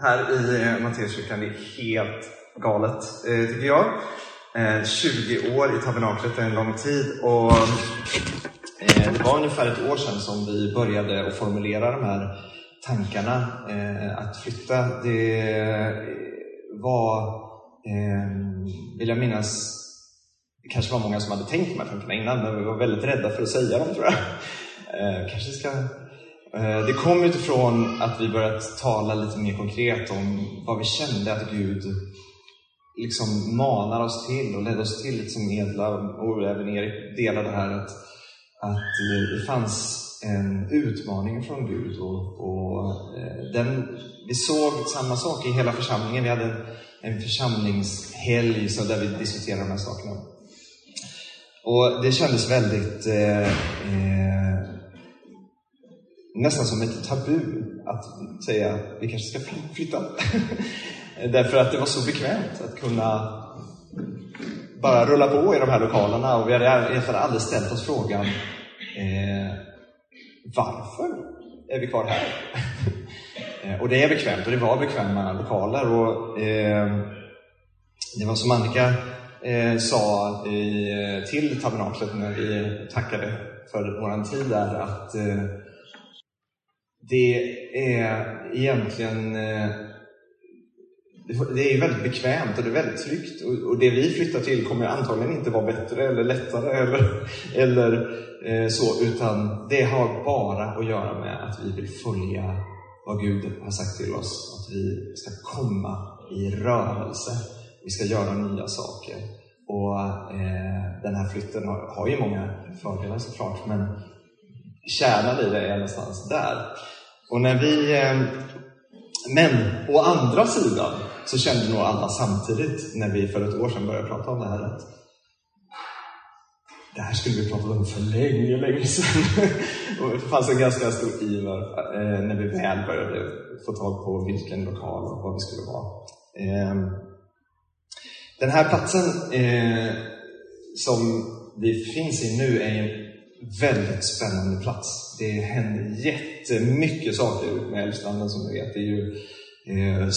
här i eh, Matteuskyrkan. Det är helt galet, eh, tycker jag. Eh, 20 år i tabernaklet är en lång tid och det var ungefär ett år sedan som vi började att formulera de här tankarna att flytta. Det var, vill jag minnas, det kanske var många som hade tänkt de här tankarna innan, men vi var väldigt rädda för att säga dem tror jag. Kanske ska Eh, det kom utifrån att vi börjat tala lite mer konkret om vad vi kände att Gud liksom manar oss till och ledde oss till lite som Edla och även Erik delade här att, att det fanns en utmaning från Gud och, och eh, den, vi såg samma sak i hela församlingen. Vi hade en, en församlingshelg så där vi diskuterade de här sakerna. Och det kändes väldigt eh, eh, nästan som ett tabu att säga att vi kanske ska flytta. Därför att det var så bekvämt att kunna bara rulla på i de här lokalerna och vi hade egentligen aldrig ställt oss frågan eh, varför är vi kvar här? och det är bekvämt och det var bekväma lokaler och eh, det var som Annika eh, sa i, eh, till tabernaklet när vi tackade för vår tid där att eh, det är egentligen eh, det är väldigt bekvämt och det är väldigt tryggt. Och det vi flyttar till kommer antagligen inte vara bättre eller lättare eller, eller eh, så, utan det har bara att göra med att vi vill följa vad Gud har sagt till oss. Att vi ska komma i rörelse. Vi ska göra nya saker. Och eh, den här flytten har, har ju många fördelar såklart, men kärnan i det är någonstans där. Och när vi, ehm, men å andra sidan så kände nog alla samtidigt när vi för ett år sedan började prata om det här att det här skulle vi prata om för länge, länge sedan. och det fanns en ganska stor iver eh, när vi väl började få tag på vilken lokal och vad vi skulle vara. Eh, den här platsen eh, som vi finns i nu är väldigt spännande plats. Det händer jättemycket saker med Älvstranden som ni vet. Det är ju, eh,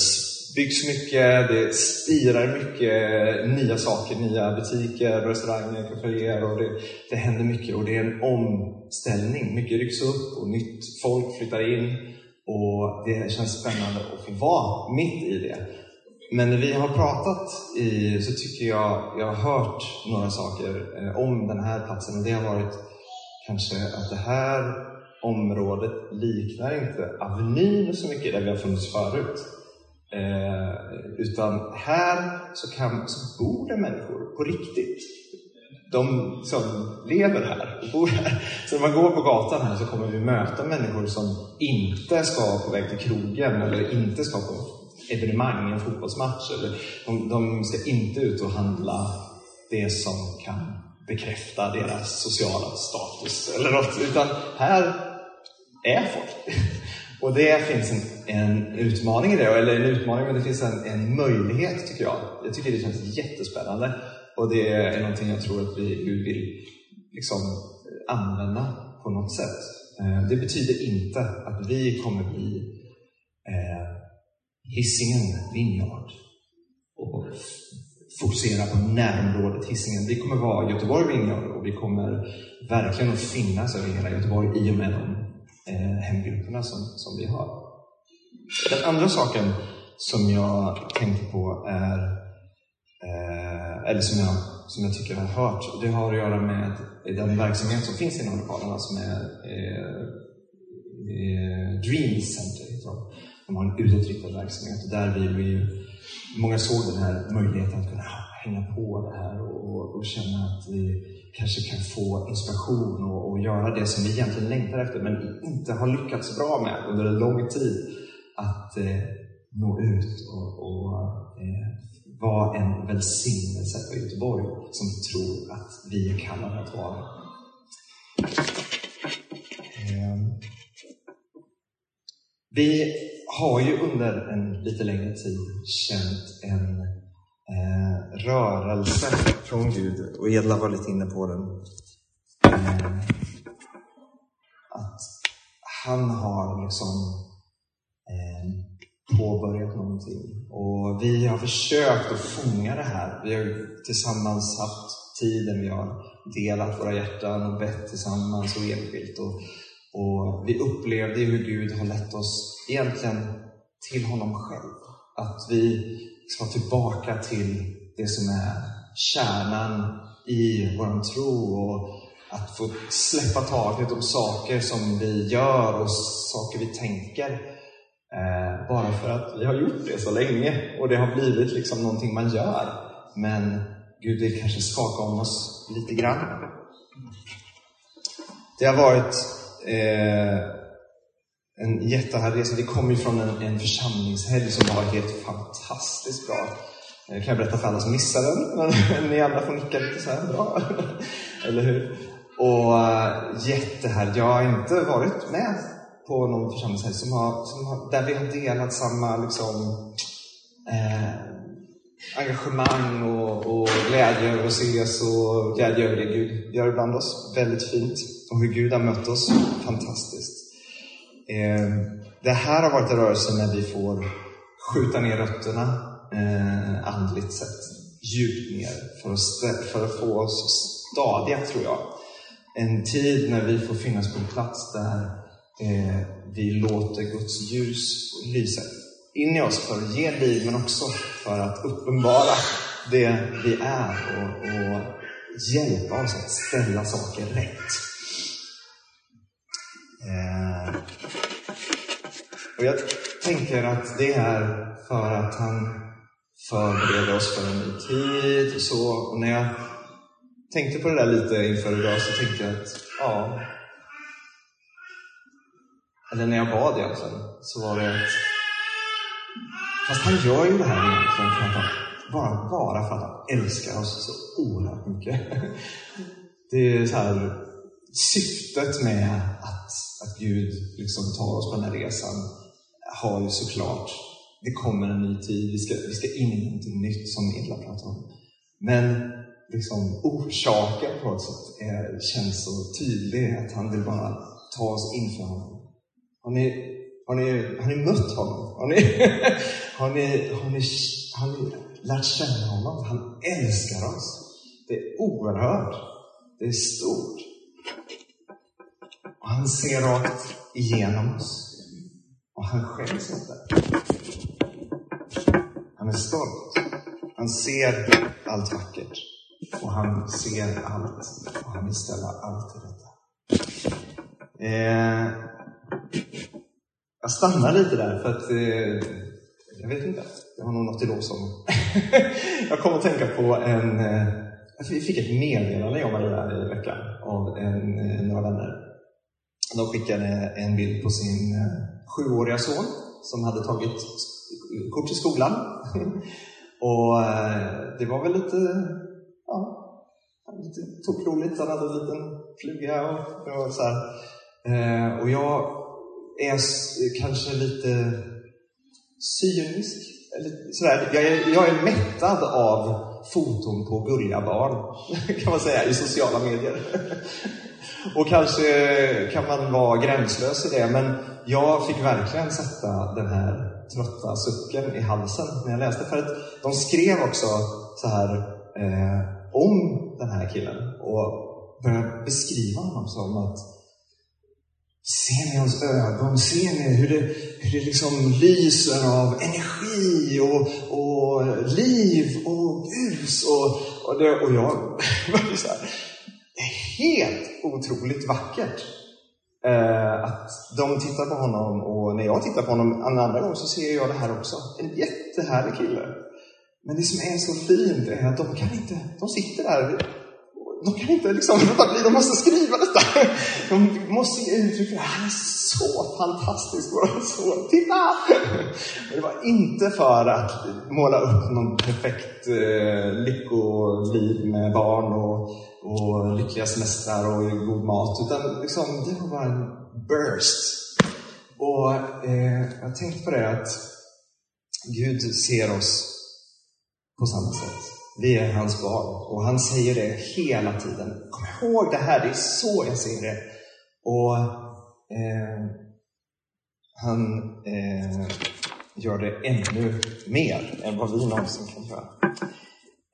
byggs mycket, det spirar mycket nya saker, nya butiker, restauranger, kaféer och det, det händer mycket och det är en omställning. Mycket rycks upp och nytt folk flyttar in och det känns spännande att få vara mitt i det. Men när vi har pratat i, så tycker jag, jag har hört några saker eh, om den här platsen och det har varit kanske att det här området liknar inte Avenyn så mycket där vi har funnits förut. Eh, utan här så, kan, så bor det människor på riktigt. De som lever här och bor här. Så när man går på gatan här så kommer vi möta människor som inte ska på väg till krogen eller inte ska på evenemang, en fotbollsmatch. Eller de, de ska inte ut och handla det som kan bekräfta deras sociala status eller något, utan här är folk. Och det finns en, en utmaning i det, eller en utmaning, men det finns en, en möjlighet tycker jag. Jag tycker det känns jättespännande och det är någonting jag tror att vi Gud vill liksom använda på något sätt. Eh, det betyder inte att vi kommer bli eh, Hisingen Vineyard fokusera på närområdet Hisingen. Vi kommer vara Göteborg Vineyard och vi kommer verkligen att finnas över hela Göteborg i och med de eh, hemgrupperna som, som vi har. Den andra saken som jag tänkte på är, eh, eller som jag, som jag tycker jag har hört, det har att göra med den verksamhet som finns inom lokalerna som är eh, eh, Dream Center. De har en utåtriktad verksamhet där vi vill många såg den här möjligheten att kunna hänga på det här och, och, och känna att vi kanske kan få inspiration och, och, göra det som vi egentligen längtar efter men inte har lyckats bra med under en lång tid. Att eh, nå ut och, och eh, vara en välsignelse för Göteborg som tror att vi är kallade att vara. Eh, vi har ju under en lite längre tid känt en eh, rörelse från Gud, och Edla var lite inne på den. Eh, att han har liksom eh, påbörjat någonting. Och vi har försökt att fånga det här. Vi har tillsammans haft tiden, vi har delat våra hjärtan och bett tillsammans och enskilt. Och, och vi upplevde hur Gud har lett oss egentligen till honom själv. Att vi ska tillbaka till det som är kärnan i vår tro och att få släppa taget om saker som vi gör och saker vi tänker. Eh, bara för att vi har gjort det så länge och det har blivit liksom någonting man gör. Men Gud vill kanske skaka om oss lite grann. Det har varit eh, en jättehärlig resa. Vi kom ju från en, en församlingshelg som var helt fantastiskt bra. Det kan jag berätta för alla som missade den, men ni andra får nicka lite så här bra. Eller hur? Och eh, jättehärligt. Jag har inte varit med på någon församlingshelg som har, som har, där vi har delat samma liksom, eh, engagemang och, och glädje över att ses och glädje över det Gud gör ibland oss. Väldigt fint. Och hur Gud har mött oss. Fantastiskt. Eh, det här har varit en rörelse när vi får skjuta ner rötterna eh, andligt sett djupt ner för att, för att få oss stadiga, tror jag. En tid när vi får finnas på en plats där eh, vi låter Guds ljus lysa in i oss för att ge liv, men också för att uppenbara det vi är och, och hjälpa oss att ställa saker rätt. Eh, och jag tänker att det är för att han förbereder oss för en ny tid och så. Och när jag tänkte på det där lite inför idag så tänkte jag att, ja. Eller när jag bad egentligen, så var det att Fast han gör ju det här egentligen för att han, bara, bara för att han älskar oss så oerhört mycket. Det är så här, syftet med att, att Gud liksom tar oss på den här resan har ju såklart det kommer en ny tid, vi ska, vi ska in i någonting nytt som Edla pratar om. Men liksom, orsaken på något sätt är, känns så tydlig, att han vill bara ta oss inför honom. Har ni, har ni, har ni mött honom? Har ni, har, ni, har, ni, har ni lärt känna honom? Han älskar oss. Det är oerhört. Det är stort. Och han ser rakt igenom oss. Och han skäms inte. Han är stolt. Han ser allt vackert. Och han ser allt. Och han vill ställa allt till rätta. Eh, jag stannar lite där för att eh, jag vet inte. Det var nog något i lovsången. jag kom att tänka på en... Eh, vi fick ett meddelande, jag var där i veckan, av en, eh, några vänner. De skickade en bild på sin eh, sjuåriga son som hade tagit kort i skolan. och eh, det var väl lite, ja, lite tokroligt. Han hade en liten fluga och, och så här. Eh, och jag är kanske lite cynisk. Eller sådär. Jag, är, jag är mättad av foton på gulliga barn, kan man säga, i sociala medier. Och kanske kan man vara gränslös i det, men jag fick verkligen sätta den här trötta sucken i halsen när jag läste. För att de skrev också så här eh, om den här killen och började beskriva honom som att Ser ni hans ögon? Ser ni hur det, hur det liksom lyser av energi och, och liv och ljus? Och, och, det, och jag var så här, det är helt otroligt vackert. Eh, att de tittar på honom och när jag tittar på honom en andra gång så ser jag det här också. En jättehärlig kille. Men det som är så fint är att de kan inte, de sitter där de kan inte liksom låta bli, de måste skriva detta. De måste ge uttryck för det. Han är så fantastisk, vår son. Titta! det var inte för att måla upp någon perfekt eh, lyckoliv med barn och, och lyckliga semestrar och god mat, utan liksom, det var bara en burst. Och eh, jag tänkte på det att Gud ser oss på samma sätt. Vi är hans barn och han säger det hela tiden. Kom ihåg det här, det är så jag ser det. Och eh, han, eh, gör det ännu mer än vad vi någonsin kan göra.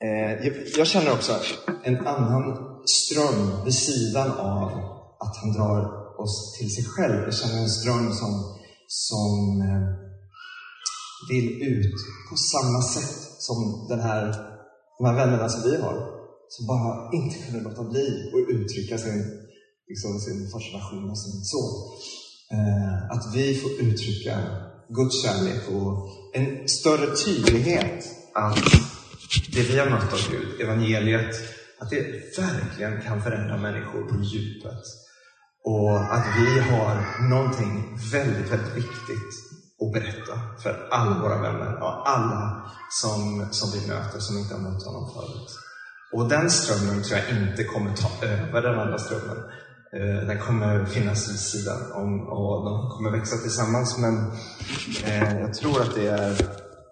Eh, jag känner också en annan ström vid sidan av att han drar oss till sig själv. Jag känner en ström som, som eh, vill ut på samma sätt som den här, de här vännerna som vi har. Som bara inte kunde låta bli att uttrycka sin, liksom sin fascination och sin så. Eh, att vi får uttrycka Guds kärlek och en större tydlighet att det vi har mött av Gud, evangeliet, att det verkligen kan förändra människor på djupet. Och att vi har någonting väldigt, väldigt viktigt att berätta för alla våra vänner och alla som, som vi möter som inte har mött honom förut. Och den strömmen tror jag inte kommer ta över den andra strömmen. Eh, den kommer finnas vid sidan om och de kommer växa tillsammans. Men eh, jag tror att det är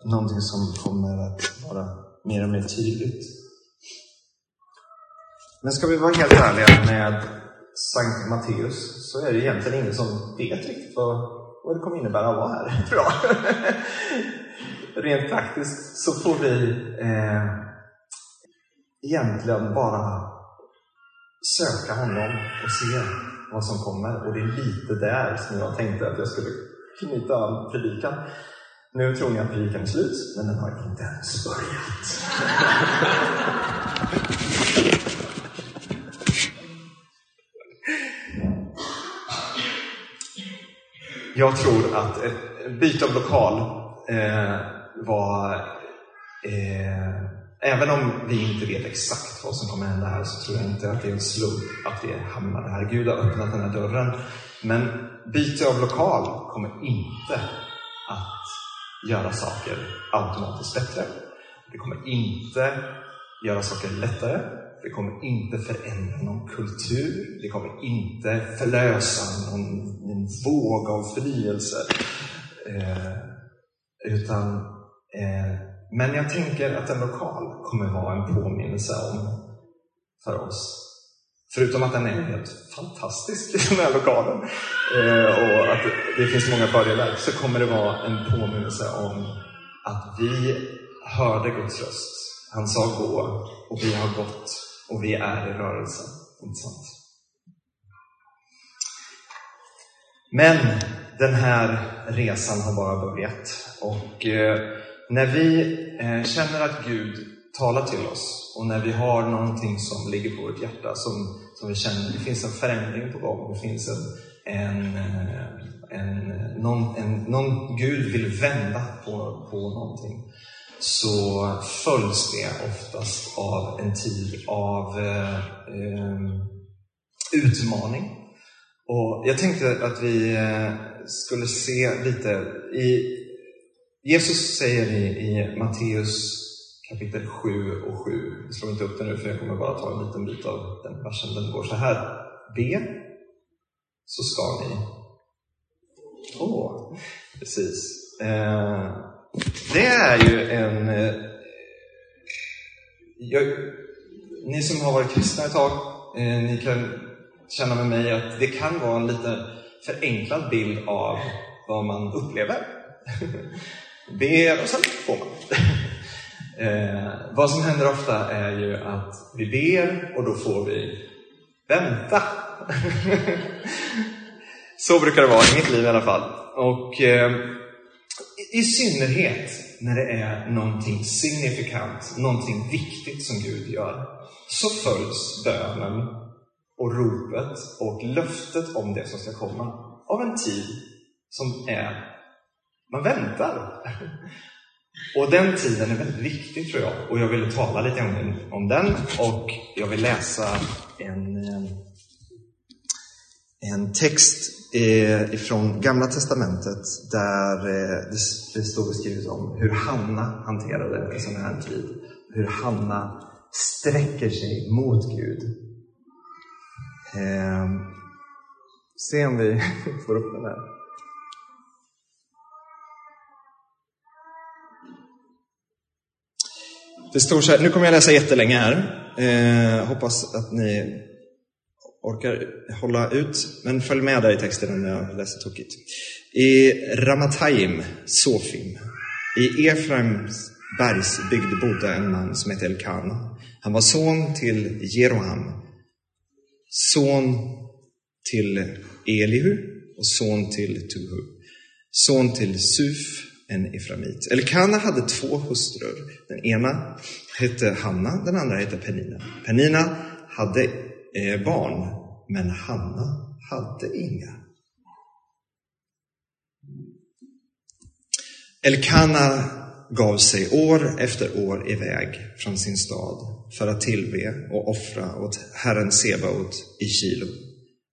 någonting som kommer att vara mer och mer tydligt. Men ska vi vara helt ärliga med Sankt Matteus så är det egentligen ingen som vet riktigt vad, vad det kommer innebära att vara här, tror jag. Rent praktiskt så får vi eh, egentligen bara söka honom och se vad som kommer. Och det är lite där som jag tänkte att jag skulle knyta an predikan. Nu tror ni att predikan är slut, men den har inte ens börjat. Jag tror att ett byte av lokal eh, var eh, Även om vi inte vet exakt vad som kommer hända här så tror jag inte att det är en slump att vi hamnar här. Gud har öppnat den här dörren. Men byte av lokal kommer inte att göra saker automatiskt bättre. Det kommer inte göra saker lättare. Det kommer inte förändra någon kultur. Det kommer inte förlösa någon, någon våg av förnyelse. Eh, utan eh, men jag tänker att en lokal kommer vara en påminnelse om för oss. Förutom att den är helt fantastisk, den här lokalen, eh, och att det finns många fördelar, så kommer det vara en påminnelse om att vi hörde Guds röst. Han sa gå, och vi har gått, och vi är i rörelse. Inte sant? Men den här resan har bara börjat. Och eh, när vi eh, känner att Gud talar till oss och när vi har någonting som ligger på vårt hjärta som, som vi känner, det finns en förändring på gång, det finns en, en, eh, en, någon, en, någon Gud vill vända på, på någonting, så följs det oftast av en tid av eh, eh, utmaning. Och jag tänkte att vi eh, skulle se lite i Jesus säger i, i Matteus kapitel 7 och 7, jag slår inte upp det nu för jag kommer bara ta en liten bit av den versen. Den går så här. Be, så ska ni få. Oh, precis. Eh, det är ju en... Eh, jag, ni som har varit kristna ett tag, eh, ni kan känna med mig att det kan vara en lite förenklad bild av vad man upplever. ber och sen får man eh, vad som händer ofta är ju att vi ber och då får vi vänta. Så brukar det vara i mitt liv i alla fall. Och eh, i synnerhet när det är någonting signifikant, någonting viktigt som Gud gör, så följs bönen och ropet och löftet om det som ska komma av en tid som är man väntar. Och den tiden är väldigt viktig tror jag. Och jag vill tala lite om, om den och jag vill läsa en, eh, en text eh, ifrån Gamla Testamentet där eh, det står beskrivet om hur Hanna hanterade en sån här tid. Hur Hanna sträcker sig mot Gud. Se om vi får upp den här. Det står så här, nu kommer jag läsa jättelänge här. Eh, hoppas att ni orkar hålla ut, men följ med där i texten när jag läser tokigt. I Ramatayim, Sofim, i Efraims bergsbygd bodde en man som hette Elkana. Han var son till Jeroham, son till Elihu och son till Tuhu, son till Suf, en Eframit. Elkana hade två hustrur. Den ena hette Hanna, den andra hette Penina. Penina hade eh, barn, men Hanna hade inga. Elkana gav sig år efter år iväg från sin stad för att tillbe och offra åt Herren Sebaot i Kilo,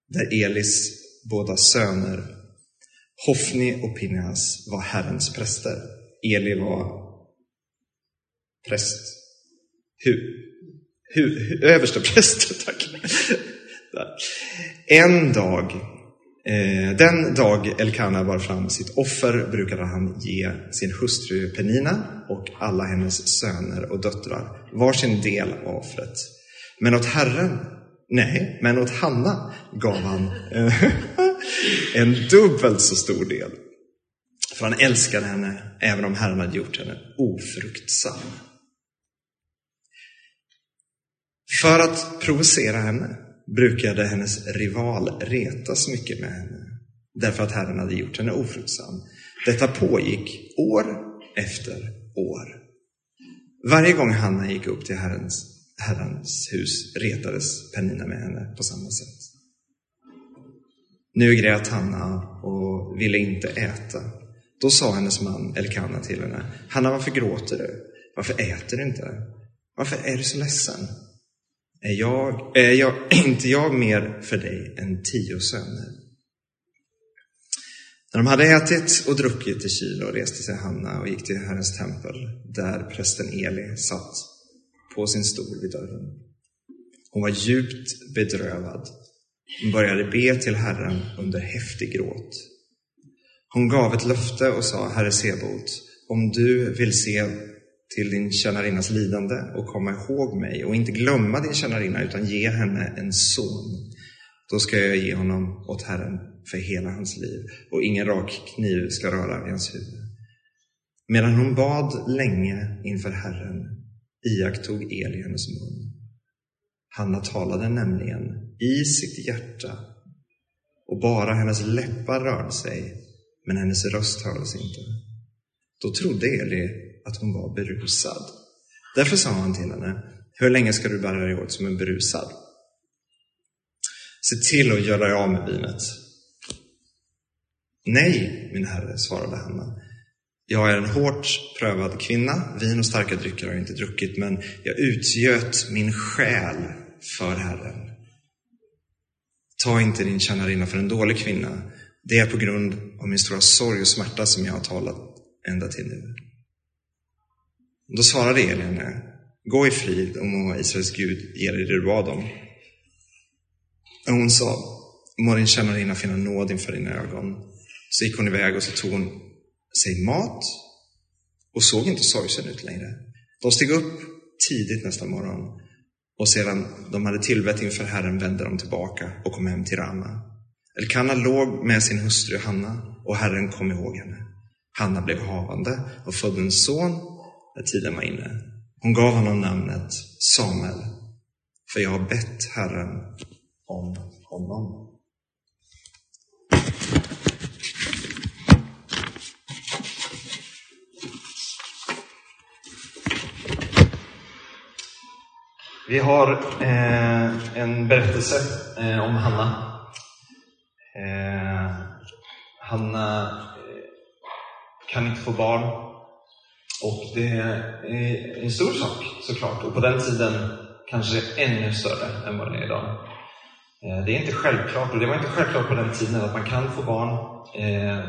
där Elis båda söner, Hofni och Pinhas, var Herrens präster. Eli var präst. Hu, hu, hu, överste präst, tack. En dag Eh, den dag Elkana bar fram sitt offer brukade han ge sin hustru Penina och alla hennes söner och döttrar varsin del av offret. Men åt Herren, nej, men åt Hanna gav han eh, en dubbelt så stor del. För han älskade henne, även om Herren hade gjort henne ofruktsam. För att provocera henne brukade hennes rival retas mycket med henne, därför att Herren hade gjort henne ofruktsam. Detta pågick år efter år. Varje gång Hanna gick upp till Herrens, Herrens hus retades Penina med henne på samma sätt. Nu grät Hanna och ville inte äta. Då sa hennes man Elkana till henne, Hanna varför gråter du? Varför äter du inte? Varför är du så ledsen? är, jag, är jag, inte jag mer för dig än tio söner? När de hade ätit och druckit i Kilo reste sig Hanna och gick till Herrens tempel, där prästen Eli satt på sin stol vid dörren. Hon var djupt bedrövad. Hon började be till Herren under häftig gråt. Hon gav ett löfte och sa, Herre Sebot, om du vill se till din tjänarinnas lidande och komma ihåg mig och inte glömma din tjänarinna utan ge henne en son. Då ska jag ge honom åt Herren för hela hans liv och ingen rak kniv ska röra vid hans huvud. Medan hon bad länge inför Herren iakttog Eli hennes mun. Hanna talade nämligen i sitt hjärta och bara hennes läppar rörde sig, men hennes röst hördes inte. Då trodde Eli att hon var berusad. Därför sa han till henne, hur länge ska du bära dig åt som en berusad? Se till att göra dig av med vinet. Nej, min herre, svarade Hanna. Jag är en hårt prövad kvinna. Vin och starka drycker har jag inte druckit, men jag utgöt min själ för Herren. Ta inte din tjänarinna för en dålig kvinna. Det är på grund av min stora sorg och smärta som jag har talat ända till nu. Då svarade Eli henne, gå i frid och må Israels Gud ge dig det du bad om. Och hon sa, må din tjänarinna finna nåd inför dina ögon. Så gick hon iväg och så tog hon sig mat och såg inte sorgsen ut längre. De steg upp tidigt nästa morgon och sedan de hade tillbett inför Herren vände de tillbaka och kom hem till Rama. Elkana låg med sin hustru Hanna och Herren kom ihåg henne. Hanna blev havande och födde en son när tiden var inne. Hon gav honom namnet Samuel, för jag har bett Herren om honom. Vi har eh, en berättelse eh, om Hanna. Eh, Hanna eh, kan inte få barn och det är en stor sak såklart, och på den tiden kanske ännu större än vad det är idag. Eh, det är inte självklart, och det var inte självklart på den tiden att man kan få barn. Eh,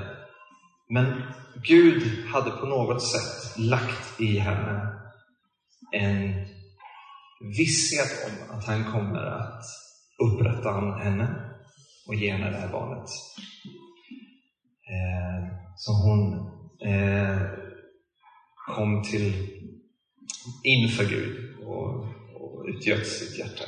men Gud hade på något sätt lagt i henne en visshet om att han kommer att upprätta henne och ge henne det här barnet. Eh, så hon eh, kom till inför Gud och, och utgöt sitt hjärta.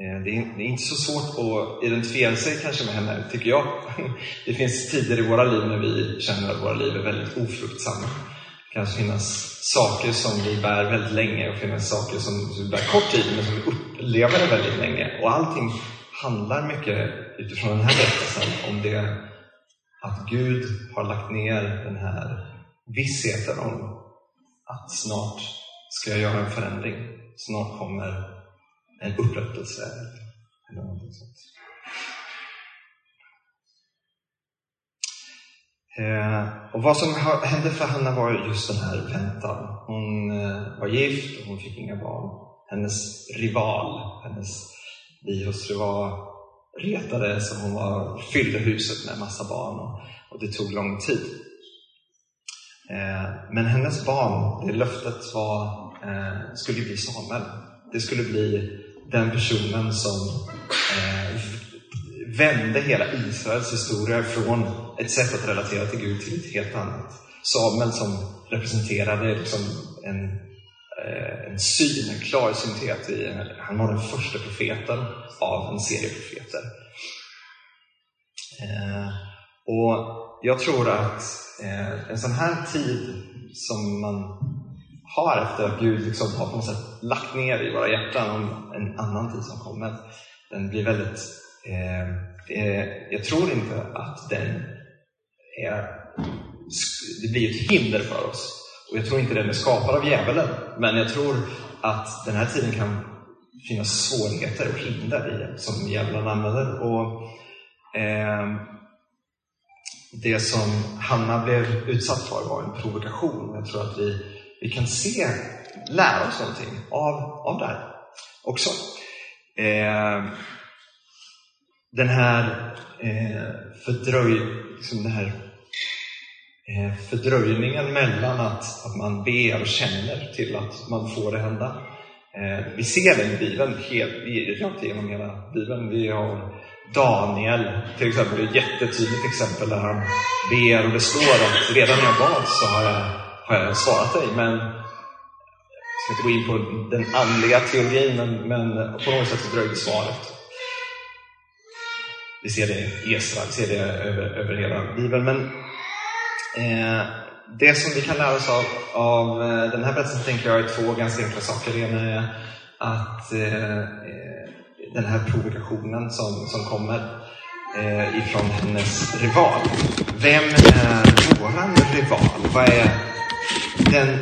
Eh, det är, inte så svårt att identifiera sig kanske med henne, tycker jag. Det finns tider i våra liv när vi känner att våra liv är väldigt ofruktsamma. Det kan finnas saker som vi bär väldigt länge och finnas saker som vi bär kort tid men som vi upplever väldigt länge. Och allting handlar mycket utifrån den här berättelsen om det att Gud har lagt ner den här vissheten om att snart ska jag göra en förändring. Snart kommer en upprättelse eller något sånt. Eh, och vad som hände för Hanna var just den här väntan. Hon eh, var gift och hon fick inga barn. Hennes rival, hennes biosrival retade så hon var, fyllde huset med massa barn och, och det tog lång tid. Eh, men hennes barn, det löftet var, eh, skulle bli Samuel. Det skulle bli den personen som eh, vände hela Israels historia från ett sätt att relatera till Gud till ett helt annat. Samuel som representerade liksom en, eh, en syn, en klar syntet. I, han var den första profeten av en serie profeter. Eh, och jag tror att eh, en sån här tid som man har efter att Gud liksom har på något sätt lagt ner i våra hjärtan om en annan tid som kommer. Den blir väldigt... Eh, eh, jag tror inte att den är... Det blir ett hinder för oss. Och jag tror inte den är skapad av djävulen. Men jag tror att den här tiden kan finnas svårigheter och hinder i den som djävulen använder. Och, eh, det som Hanna blev utsatt för var en provokation. Jag tror att vi vi kan se, lära oss någonting av, av det här också. Eh, den här eh, fördröj, liksom det här Eh, fördröjningen mellan att, att man ber och känner till att man får det hända. Eh, vi ser den i Bibeln, helt, rakt igenom hela Bibeln. Vi har Daniel till exempel, ett jättetydligt exempel där han ber och det står att redan när jag bad så har jag har jag svarat dig, men jag ska inte gå in på den andliga teologin, men, men på något sätt så dröjde svaret. Vi ser det i Esra, vi ser det över, över hela Bibeln. Men eh, det som vi kan lära oss av, av eh, den här berättelsen tänker jag är två ganska enkla saker. Det ena är att eh, eh den här provokationen som, som kommer eh, ifrån hennes rival. Vem är våran rival? Vad är den,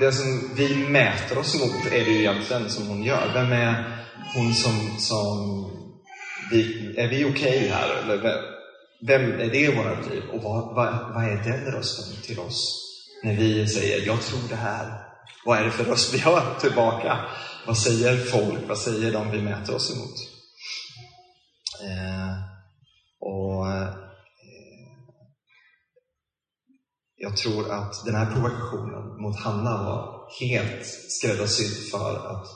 det som vi mäter oss mot är det ju egentligen som hon gör. Vem är hon som, som vi, är vi okej okay här? Eller vem, är det i våra liv? Och vad, vad, vad är den rösten till oss? När vi säger, jag tror det här. Vad är det för röst vi hör tillbaka? Vad säger folk? Vad säger de vi mäter oss emot? Eh, och eh, jag tror att den här provokationen mot Hanna var helt skräddarsydd för att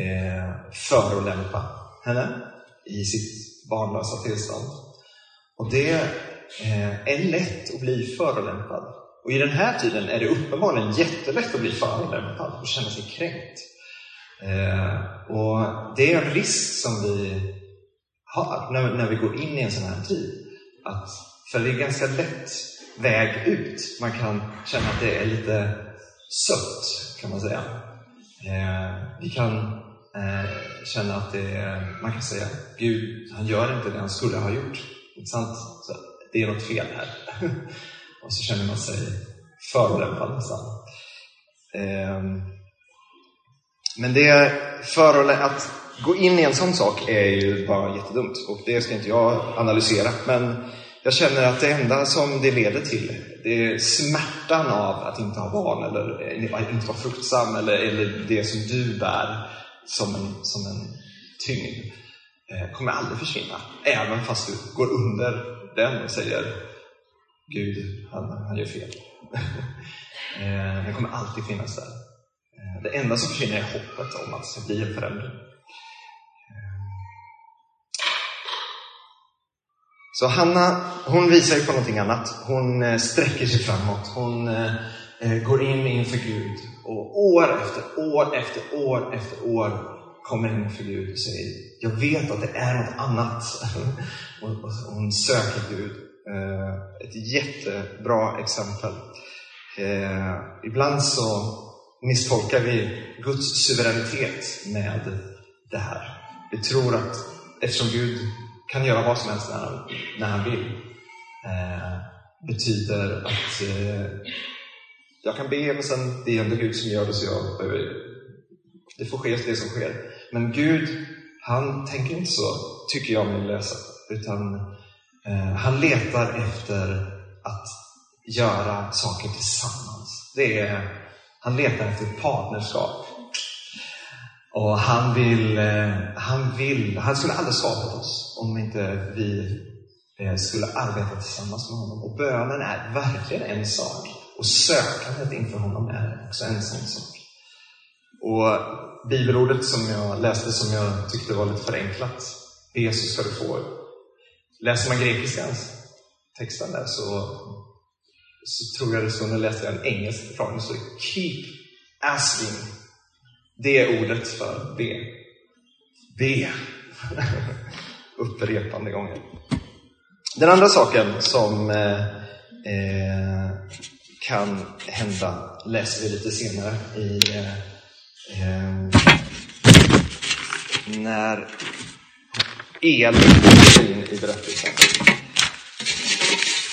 eh, förolämpa henne i sitt barnlösa tillstånd. Och det eh, är lätt att bli förolämpad. Och i den här tiden är det uppenbarligen jättelätt att bli förolämpad och känna sig kränkt. Eh, och det är en risk som vi har när, när vi går in i en sån här tid. Att, för det är ganska lätt väg ut. Man kan känna att det är lite sött, kan man säga. Eh, vi kan känna att det är, man kan säga, Gud, han gör inte det han skulle ha gjort. Sant? Så det är något fel här. Och så känner man sig förolämpad nästan. Ehm, men det för att gå in i en sån sak är ju bara jättedumt och det ska inte jag analysera. Men jag känner att det enda som det leder till, det är smärtan av att inte ha barn eller inte vara fruktsam eller, eller det som du bär som en, som en tyngd Eh, kommer aldrig försvinna. Även fast du går under den och säger Gud, han, han gör fel. Eh, den kommer alltid finnas där. Eh, det enda som försvinner är hoppet om att det ska bli en förändring. Så Hanna, hon visar ju på någonting annat. Hon sträcker sig framåt. Hon går in inför Gud och år efter år efter år efter år kommer inför Gud och säger Jag vet att det är något annat. och, hon söker Gud. Eh, ett jättebra exempel. Eh, ibland så misstolkar vi Guds suveränitet med det här. Vi tror att eftersom Gud kan göra vad som helst när han, när han vill, eh, betyder att eh, jag kan be, men sen det är ändå Gud som gör det, så jag behöver, det får ske det som sker. Men Gud, han tänker inte så, tycker jag mig läsa, utan eh, han letar efter att göra saker tillsammans. Det är, han letar efter partnerskap. Och han vill, eh, han vill, han skulle aldrig skapat oss om inte vi eh, skulle arbeta tillsammans med honom. Och bönen är verkligen en sak. Och sökandet inför honom är också en sån sak. Och bibelordet som jag läste som jag tyckte var lite förenklat, det så ska du få. Läser man grekiskans texten där så, så tror jag det står, nu läste jag en engelsk förklaring, så Keep asking. Det är ordet för be. Be. Upprepande gånger. Den andra saken som eh, eh, kan hända läser vi lite senare i eh, eh när Eli kommer in i berättelsen.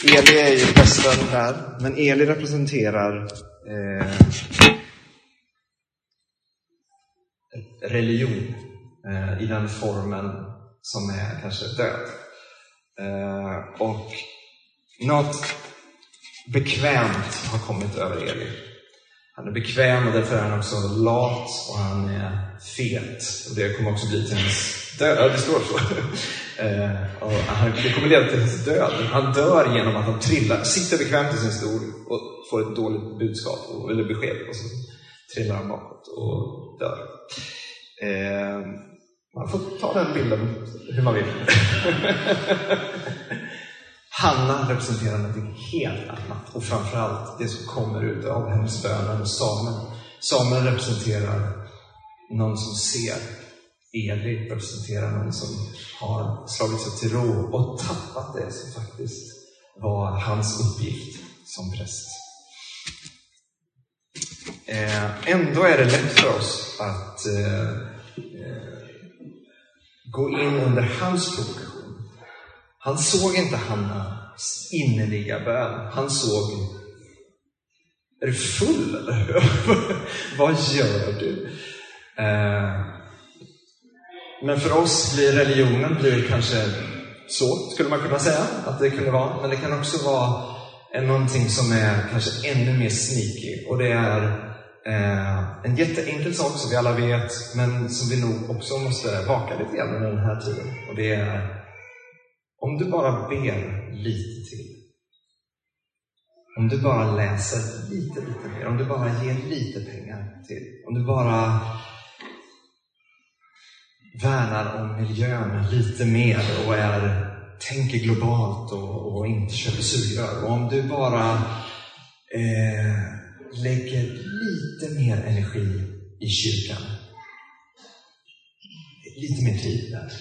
Eli är ju prästen här, men Eli representerar eh, religion eh, i den formen som är kanske död. Eh, och något bekvämt har kommit över Eli. Han är bekväm och därför är han också lat och han är fet. Och det kommer också bli till hans död. Ja, det står så. Eh, och han, det kommer leda till hans död. Han dör genom att han trillar, sitter bekvämt i sin stol och får ett dåligt budskap, eller besked, och så trillar han bakåt och dör. Eh, man får ta den bilden hur man vill. Hanna representerar något helt annat och framförallt det som kommer ut av hennes böner och Samuel. Samuel representerar någon som ser. Eli representerar någon som har slagit sig till ro och tappat det som faktiskt var hans uppgift som präst. Eh, ändå är det lätt för oss att eh, eh, gå in under hans provokation. Han såg inte Hannas innerliga bön. Han såg, är du full eller? Vad gör du? Eh, men för oss blir religionen blir kanske så, skulle man kunna säga att det kunde vara. Men det kan också vara någonting som är kanske ännu mer sneaky. Och det är Eh, en jätteenkel sak som vi alla vet, men som vi nog också måste vaka lite grann under den här tiden. Och det är om du bara ber lite till. Om du bara läser lite, lite mer. Om du bara ger lite pengar till. Om du bara värnar om miljön lite mer och är, tänker globalt och, och inte köper sugrör. Och om du bara eh, lägger lite mer energi i kyrkan, lite mer tid där,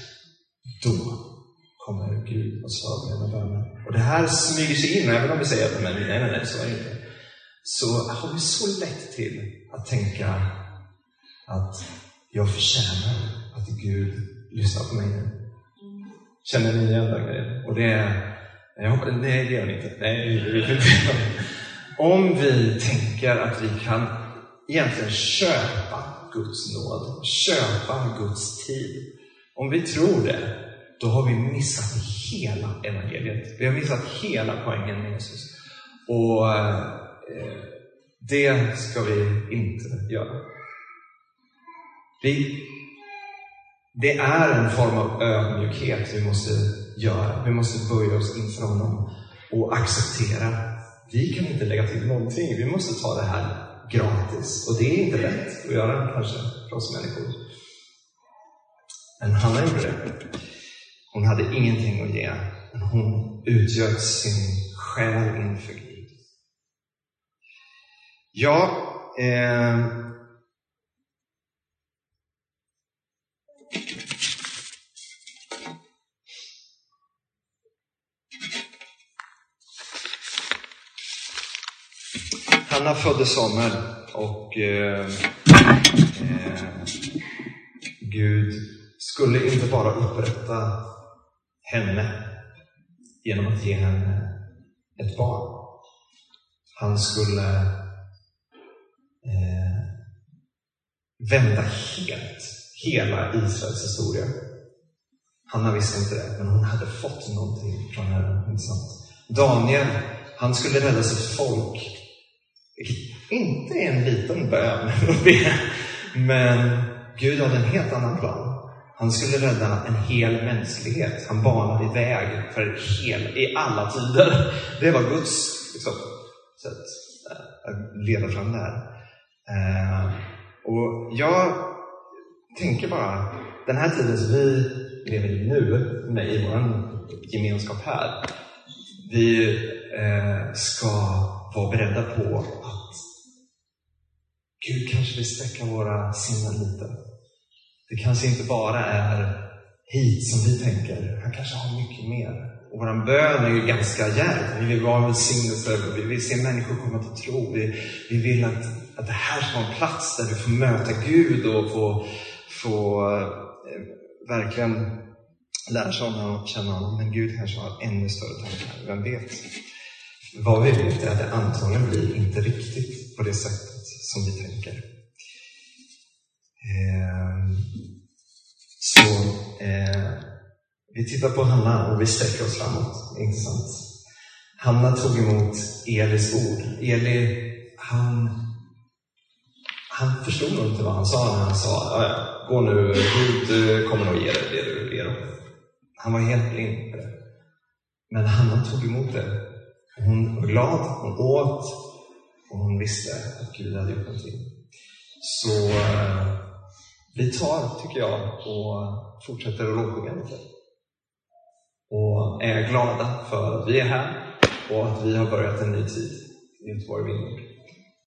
då kommer Gud att svara med böner. Och det här smyger sig in, även om vi säger att men, nej, nej, nej, så är det inte. Så har vi så lätt till att tänka att jag förtjänar att Gud lyssnar på mig nu. Känner ni igen den grejen? Och det är, jag hoppas, nej det gör ni inte. Nej, det vill inte om vi tänker att vi kan egentligen köpa Guds nåd, köpa Guds tid. Om vi tror det, då har vi missat hela evangeliet. Vi har missat hela poängen med Jesus. Och eh, det ska vi inte göra. Vi, det är en form av ödmjukhet vi måste göra. Vi måste böja oss inför honom och acceptera vi kan inte lägga till någonting. Vi måste ta det här gratis. Och det är inte lätt att göra kanske för oss människor. Men Hanna gjorde det. Hon hade ingenting att ge, men hon utgöt sin själ inför Gud. Ja, eh, Hanna födde Samuel och eh, eh, Gud skulle inte bara upprätta henne genom att ge henne ett barn. Han skulle eh, vända helt, hela Israels historia. Hanna visste inte det, men hon hade fått någonting från Herren. Daniel, han skulle rädda sitt folk inte är en liten bön men Gud hade en helt annan plan. Han skulle rädda en hel mänsklighet. Han banade väg för hel, i alla tider. Det var Guds liksom, sätt att eh, leda fram det här. Eh, och jag tänker bara, den här tiden som vi lever i nu, med i vår gemenskap här, vi eh, ska vara beredda på att Gud kanske vill sträcka våra sinnen lite. Det kanske inte bara är hit som vi tänker. Han kanske har mycket mer. Och vår bön är ju ganska djärv. Vi vill vara en välsignelse. Vi vill se människor komma till tro. Vi, vi vill att, att det här ska vara en plats där vi får möta Gud och få, få eh, verkligen lära känna honom. Men Gud kanske har ännu större tankar. Vem vet? Vad vi vet är att det antagligen blir inte riktigt på det sättet som vi tänker. Eh, så eh, vi tittar på Hanna och vi sträcker oss framåt, Intressant. Hanna tog emot Elis ord. Eli, han, han förstod nog inte vad han sa när han sa gå nu, Gud kommer nog ge dig det du ber Han var helt blind det. Men Hanna tog emot det hon var glad, hon åt och hon visste att Gud hade gjort någonting. Så eh, vi tar, tycker jag, och fortsätter att lovsjunga lite. Och är glada för att vi är här och att vi har börjat en ny tid i Göteborg Vingård.